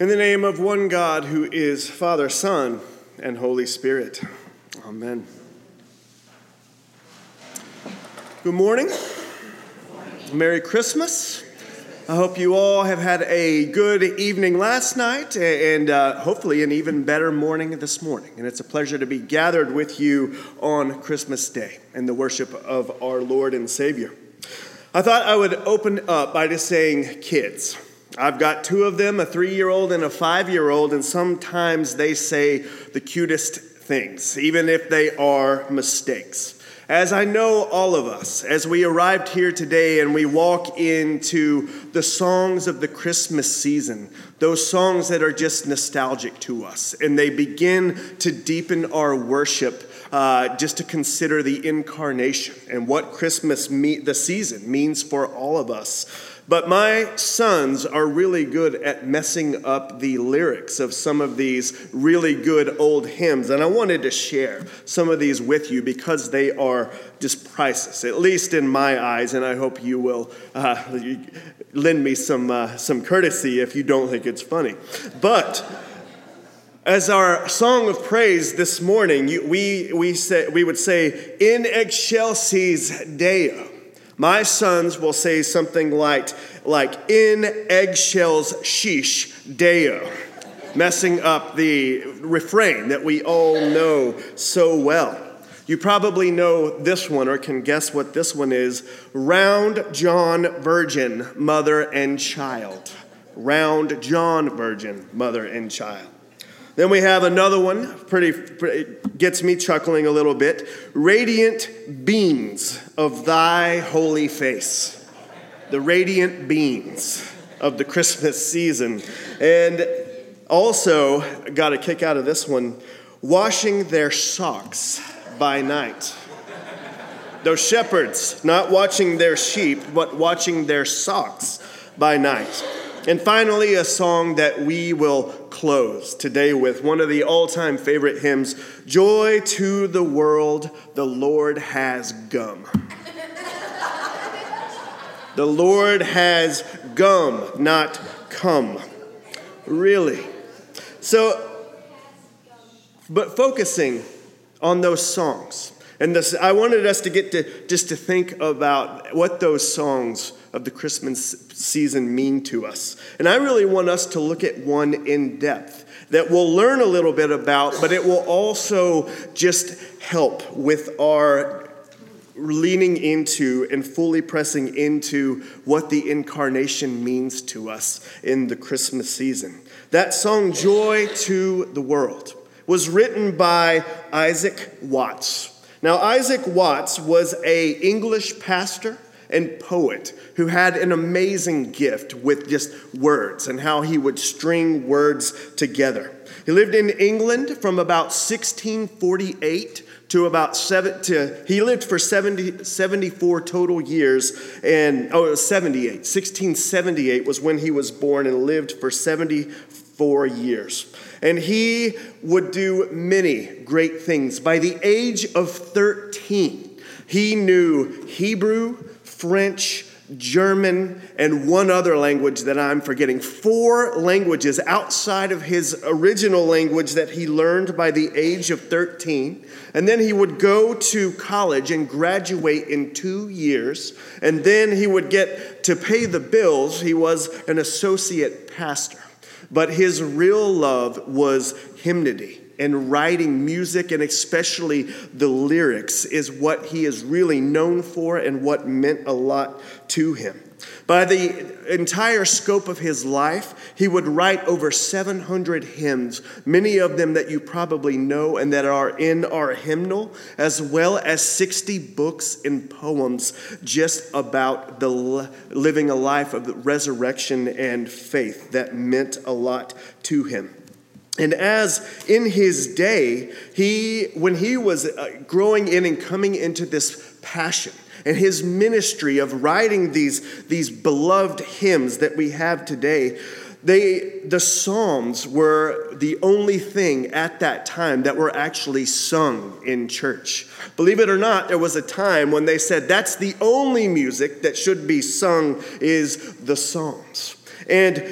In the name of one God who is Father, Son, and Holy Spirit. Amen. Good morning. Merry Christmas. I hope you all have had a good evening last night and uh, hopefully an even better morning this morning. And it's a pleasure to be gathered with you on Christmas Day in the worship of our Lord and Savior. I thought I would open up by just saying, kids. I've got two of them, a three year old and a five year old, and sometimes they say the cutest things, even if they are mistakes. As I know all of us, as we arrived here today and we walk into the songs of the Christmas season, those songs that are just nostalgic to us, and they begin to deepen our worship uh, just to consider the incarnation and what Christmas, me- the season, means for all of us. But my sons are really good at messing up the lyrics of some of these really good old hymns. And I wanted to share some of these with you because they are just priceless, at least in my eyes. And I hope you will uh, lend me some, uh, some courtesy if you don't think it's funny. But as our song of praise this morning, we, we, say, we would say, In excelsis Deo. My sons will say something like, like in eggshells sheesh deo, messing up the refrain that we all know so well. You probably know this one or can guess what this one is Round John Virgin, Mother and Child. Round John Virgin, Mother and Child. Then we have another one, pretty, pretty, gets me chuckling a little bit. Radiant beams of thy holy face. The radiant beams of the Christmas season. And also, got a kick out of this one, washing their socks by night. Those shepherds, not watching their sheep, but watching their socks by night. And finally, a song that we will close today with one of the all time favorite hymns Joy to the World, the Lord has gum. the Lord has gum, not come. Really. So, but focusing on those songs. And this, I wanted us to get to just to think about what those songs of the Christmas season mean to us. And I really want us to look at one in depth that we'll learn a little bit about, but it will also just help with our leaning into and fully pressing into what the incarnation means to us in the Christmas season. That song, Joy to the World, was written by Isaac Watts. Now, Isaac Watts was a English pastor and poet who had an amazing gift with just words and how he would string words together. He lived in England from about 1648 to about seven to he lived for 70, 74 total years and oh it was 78 1678 was when he was born and lived for 74 years. And he would do many great things. By the age of 13 he knew hebrew French, German, and one other language that I'm forgetting. Four languages outside of his original language that he learned by the age of 13. And then he would go to college and graduate in two years. And then he would get to pay the bills. He was an associate pastor. But his real love was hymnody and writing music and especially the lyrics is what he is really known for and what meant a lot to him. By the entire scope of his life, he would write over 700 hymns, many of them that you probably know and that are in our hymnal, as well as 60 books and poems just about the living a life of resurrection and faith that meant a lot to him. And as in his day, he, when he was uh, growing in and coming into this passion and his ministry of writing these, these beloved hymns that we have today, they, the Psalms were the only thing at that time that were actually sung in church. Believe it or not, there was a time when they said that's the only music that should be sung is the Psalms. And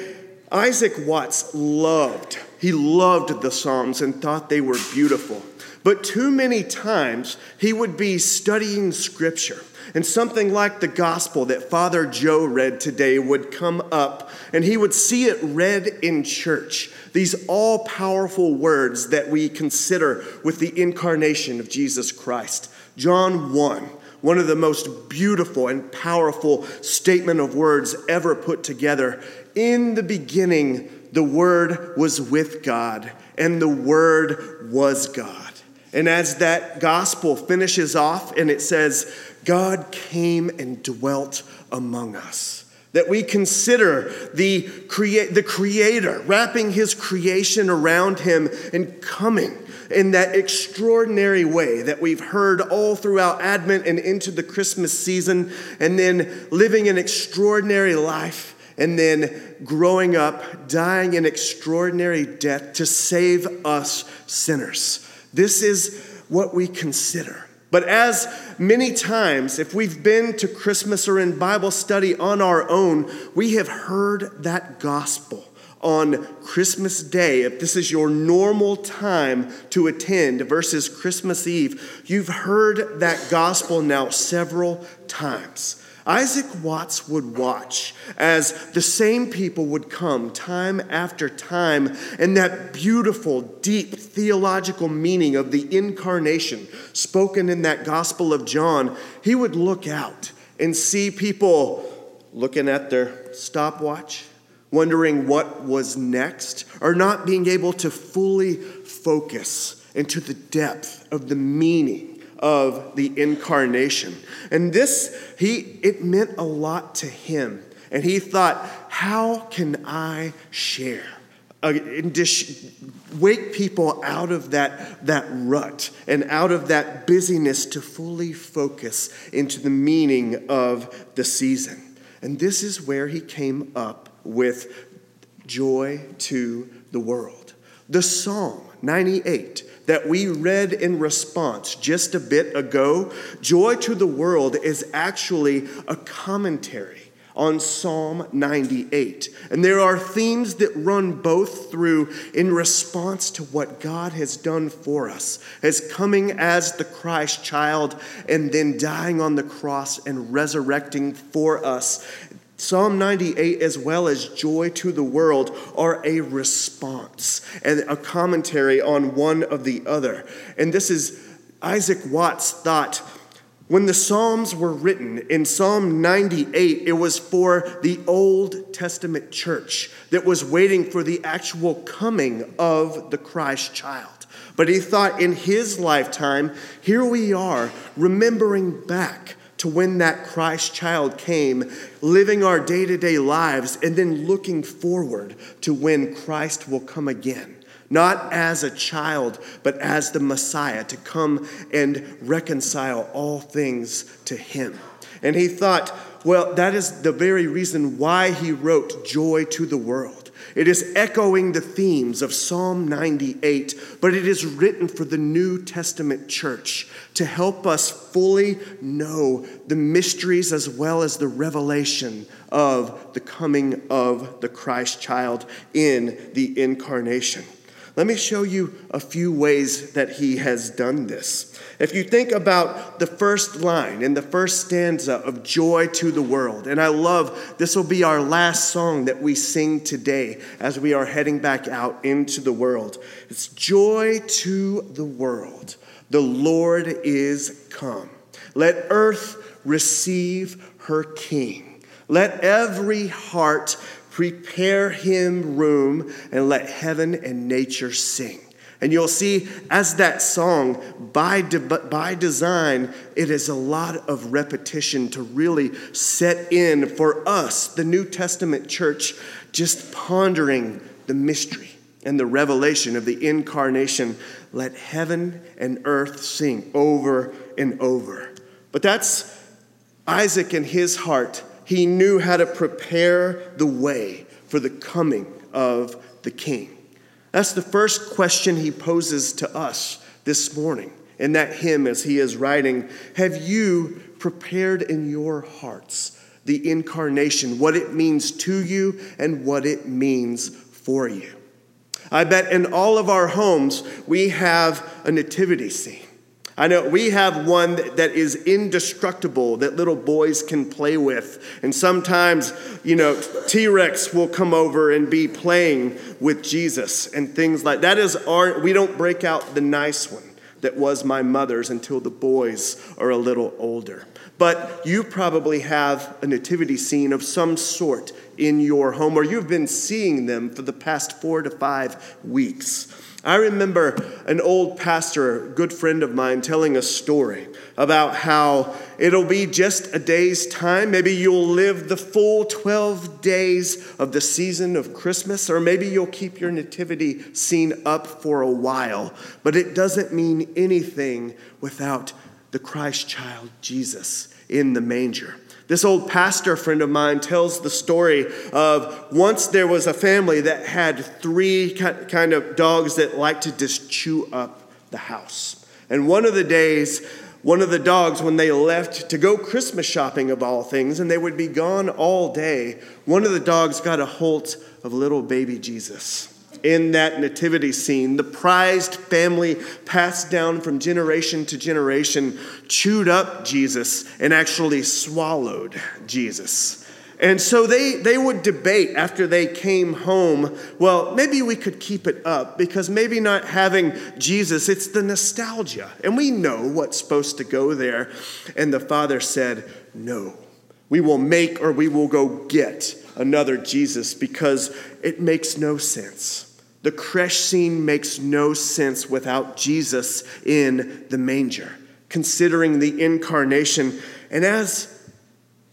Isaac Watts loved, he loved the Psalms and thought they were beautiful. But too many times he would be studying scripture and something like the gospel that Father Joe read today would come up and he would see it read in church. These all powerful words that we consider with the incarnation of Jesus Christ. John 1 one of the most beautiful and powerful statement of words ever put together. In the beginning, the Word was with God, and the Word was God. And as that gospel finishes off and it says, God came and dwelt among us. That we consider the, crea- the Creator wrapping His creation around Him and coming in that extraordinary way that we've heard all throughout Advent and into the Christmas season, and then living an extraordinary life, and then growing up, dying an extraordinary death to save us sinners. This is what we consider. But as many times, if we've been to Christmas or in Bible study on our own, we have heard that gospel on Christmas Day, if this is your normal time to attend versus Christmas Eve, you've heard that gospel now several times. Isaac Watts would watch as the same people would come time after time, and that beautiful, deep theological meaning of the incarnation spoken in that Gospel of John, he would look out and see people looking at their stopwatch, wondering what was next, or not being able to fully focus into the depth of the meaning of the incarnation. And this, he, it meant a lot to him. And he thought, how can I share? Uh, wake people out of that, that rut and out of that busyness to fully focus into the meaning of the season. And this is where he came up with joy to the world. The Psalm 98 that we read in response just a bit ago, Joy to the World is actually a commentary on Psalm 98. And there are themes that run both through in response to what God has done for us, as coming as the Christ child and then dying on the cross and resurrecting for us. Psalm 98, as well as Joy to the World, are a response and a commentary on one of the other. And this is Isaac Watts thought when the Psalms were written in Psalm 98, it was for the Old Testament church that was waiting for the actual coming of the Christ child. But he thought in his lifetime, here we are remembering back to when that Christ child came, living our day to day lives, and then looking forward to when Christ will come again. Not as a child, but as the Messiah to come and reconcile all things to Him. And he thought, well, that is the very reason why he wrote Joy to the World it is echoing the themes of Psalm 98, but it is written for the New Testament church to help us fully know the mysteries as well as the revelation of the coming of the Christ child in the incarnation. Let me show you a few ways that he has done this. If you think about the first line in the first stanza of Joy to the World, and I love this will be our last song that we sing today as we are heading back out into the world. It's Joy to the World. The Lord is come. Let earth receive her King. Let every heart Prepare him room and let heaven and nature sing. And you'll see, as that song, by, de- by design, it is a lot of repetition to really set in for us, the New Testament church, just pondering the mystery and the revelation of the incarnation. Let heaven and earth sing over and over. But that's Isaac in his heart he knew how to prepare the way for the coming of the king. That's the first question he poses to us this morning in that hymn as he is writing Have you prepared in your hearts the incarnation, what it means to you and what it means for you. I bet in all of our homes we have a nativity scene. I know we have one that is indestructible that little boys can play with. And sometimes, you know, T Rex will come over and be playing with Jesus and things like that. Is our, we don't break out the nice one that was my mother's until the boys are a little older. But you probably have a nativity scene of some sort in your home, or you've been seeing them for the past four to five weeks. I remember an old pastor, a good friend of mine, telling a story about how it'll be just a day's time. Maybe you'll live the full 12 days of the season of Christmas, or maybe you'll keep your nativity scene up for a while. But it doesn't mean anything without the Christ child, Jesus, in the manger. This old pastor friend of mine tells the story of once there was a family that had three kind of dogs that liked to just chew up the house. And one of the days, one of the dogs, when they left to go Christmas shopping of all things, and they would be gone all day, one of the dogs got a hold of little baby Jesus in that nativity scene, the prized family passed down from generation to generation chewed up Jesus and actually swallowed Jesus. And so they, they would debate after they came home well, maybe we could keep it up because maybe not having Jesus, it's the nostalgia. And we know what's supposed to go there. And the father said, No, we will make or we will go get another Jesus because it makes no sense. The creche scene makes no sense without Jesus in the manger, considering the incarnation. And as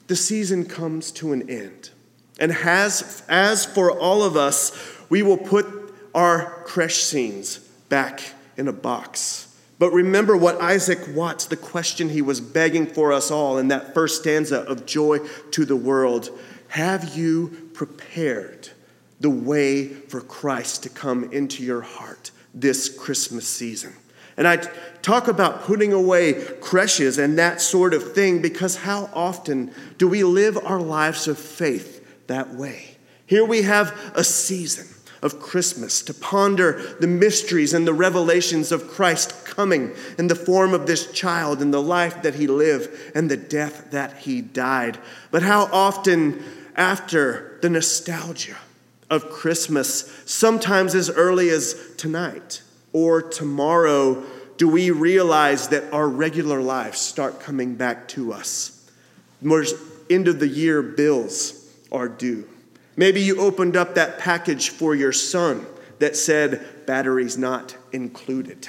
the season comes to an end, and as, as for all of us, we will put our creche scenes back in a box. But remember what Isaac Watts, the question he was begging for us all in that first stanza of Joy to the World Have you prepared? The way for Christ to come into your heart this Christmas season. And I talk about putting away creches and that sort of thing because how often do we live our lives of faith that way? Here we have a season of Christmas to ponder the mysteries and the revelations of Christ coming in the form of this child and the life that he lived and the death that he died. But how often, after the nostalgia, of Christmas, sometimes as early as tonight or tomorrow, do we realize that our regular lives start coming back to us. More end of the year bills are due. Maybe you opened up that package for your son that said batteries not included.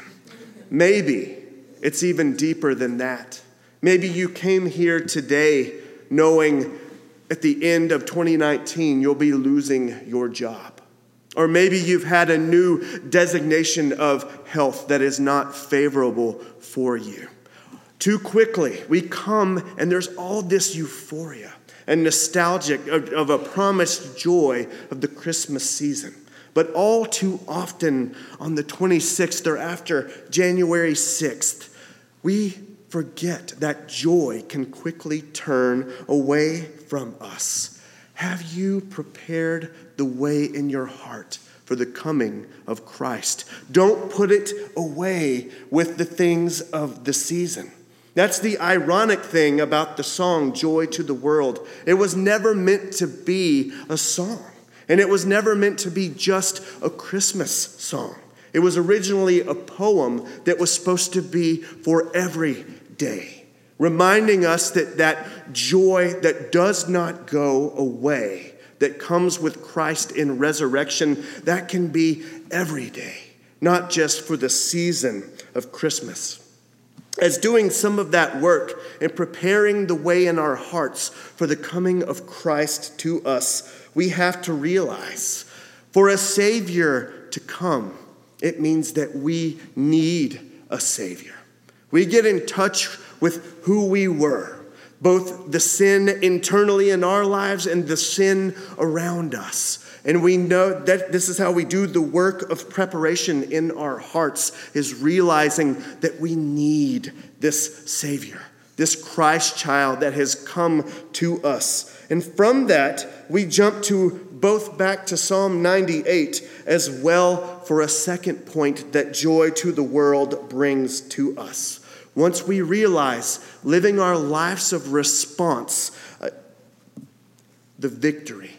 Maybe it's even deeper than that. Maybe you came here today knowing at the end of 2019, you'll be losing your job. Or maybe you've had a new designation of health that is not favorable for you. Too quickly, we come and there's all this euphoria and nostalgic of, of a promised joy of the Christmas season. But all too often on the 26th or after January 6th, we forget that joy can quickly turn away from us. Have you prepared the way in your heart for the coming of Christ? Don't put it away with the things of the season. That's the ironic thing about the song Joy to the World. It was never meant to be a song, and it was never meant to be just a Christmas song. It was originally a poem that was supposed to be for every day, reminding us that that joy that does not go away, that comes with Christ in resurrection, that can be every day, not just for the season of Christmas. As doing some of that work and preparing the way in our hearts for the coming of Christ to us, we have to realize for a Savior to come, it means that we need a Savior. We get in touch with who we were, both the sin internally in our lives and the sin around us. And we know that this is how we do the work of preparation in our hearts is realizing that we need this savior this Christ child that has come to us. And from that, we jump to both back to Psalm 98 as well for a second point that joy to the world brings to us. Once we realize living our lives of response, uh, the victory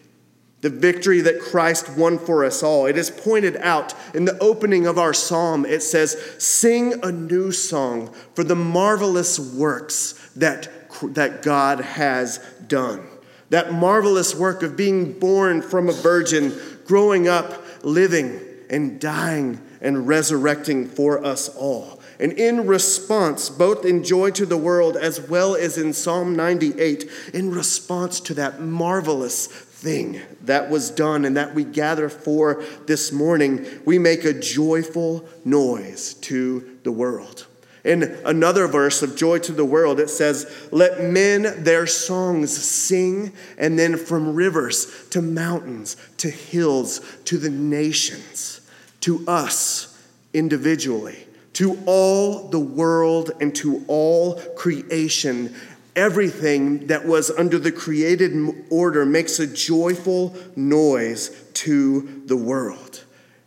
the victory that Christ won for us all. It is pointed out in the opening of our psalm. It says, Sing a new song for the marvelous works that, that God has done. That marvelous work of being born from a virgin, growing up, living, and dying and resurrecting for us all. And in response, both in joy to the world as well as in Psalm 98, in response to that marvelous thing that was done and that we gather for this morning, we make a joyful noise to the world. In another verse of Joy to the World, it says, Let men their songs sing, and then from rivers to mountains to hills to the nations, to us individually, to all the world and to all creation Everything that was under the created order makes a joyful noise to the world.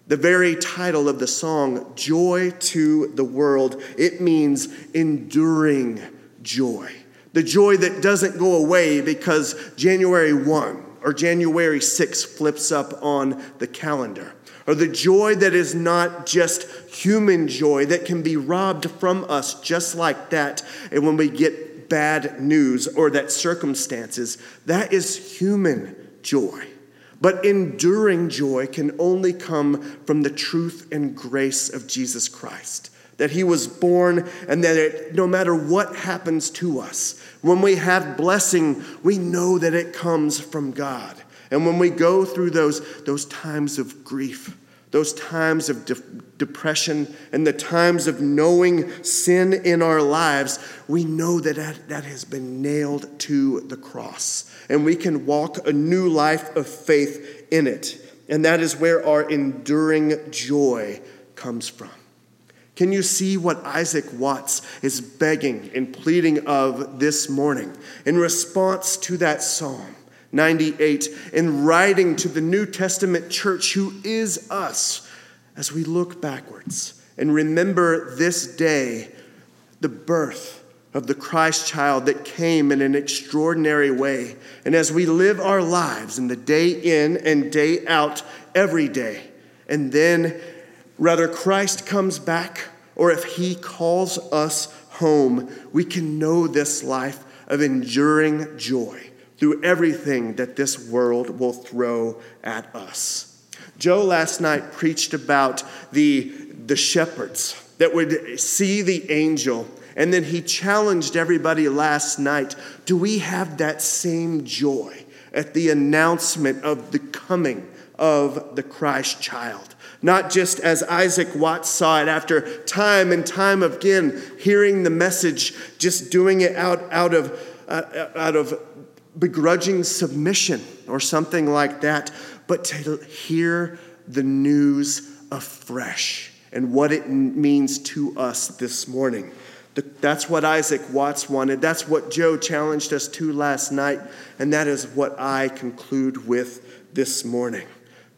The very title of the song, Joy to the World, it means enduring joy. The joy that doesn't go away because January 1 or January 6 flips up on the calendar. Or the joy that is not just human joy that can be robbed from us just like that. And when we get bad news or that circumstances, that is human joy. But enduring joy can only come from the truth and grace of Jesus Christ. That he was born, and that it, no matter what happens to us, when we have blessing, we know that it comes from God. And when we go through those, those times of grief, those times of de- depression and the times of knowing sin in our lives, we know that, that that has been nailed to the cross. And we can walk a new life of faith in it. And that is where our enduring joy comes from. Can you see what Isaac Watts is begging and pleading of this morning in response to that psalm? 98 in writing to the New Testament church, who is us, as we look backwards and remember this day, the birth of the Christ child that came in an extraordinary way. And as we live our lives in the day in and day out, every day, and then whether Christ comes back or if he calls us home, we can know this life of enduring joy through everything that this world will throw at us. Joe last night preached about the, the shepherds that would see the angel, and then he challenged everybody last night do we have that same joy at the announcement of the coming of the Christ child? Not just as Isaac Watts saw it after time and time again, hearing the message, just doing it out, out, of, uh, out of begrudging submission or something like that, but to hear the news afresh and what it means to us this morning. That's what Isaac Watts wanted. That's what Joe challenged us to last night. And that is what I conclude with this morning.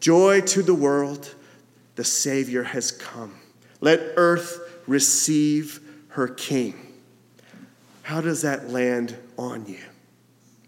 Joy to the world, the Savior has come. Let earth receive her King. How does that land on you?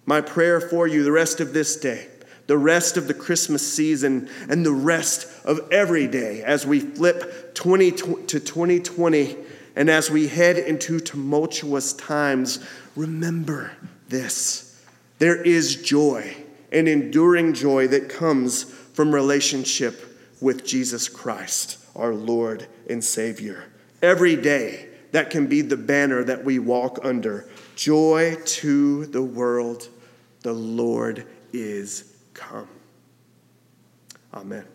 My prayer for you the rest of this day, the rest of the Christmas season, and the rest of every day as we flip 20 to 2020 and as we head into tumultuous times, remember this. There is joy, an enduring joy that comes from relationship with Jesus Christ, our Lord and Savior. Every day, that can be the banner that we walk under. Joy to the world the Lord is come. Amen.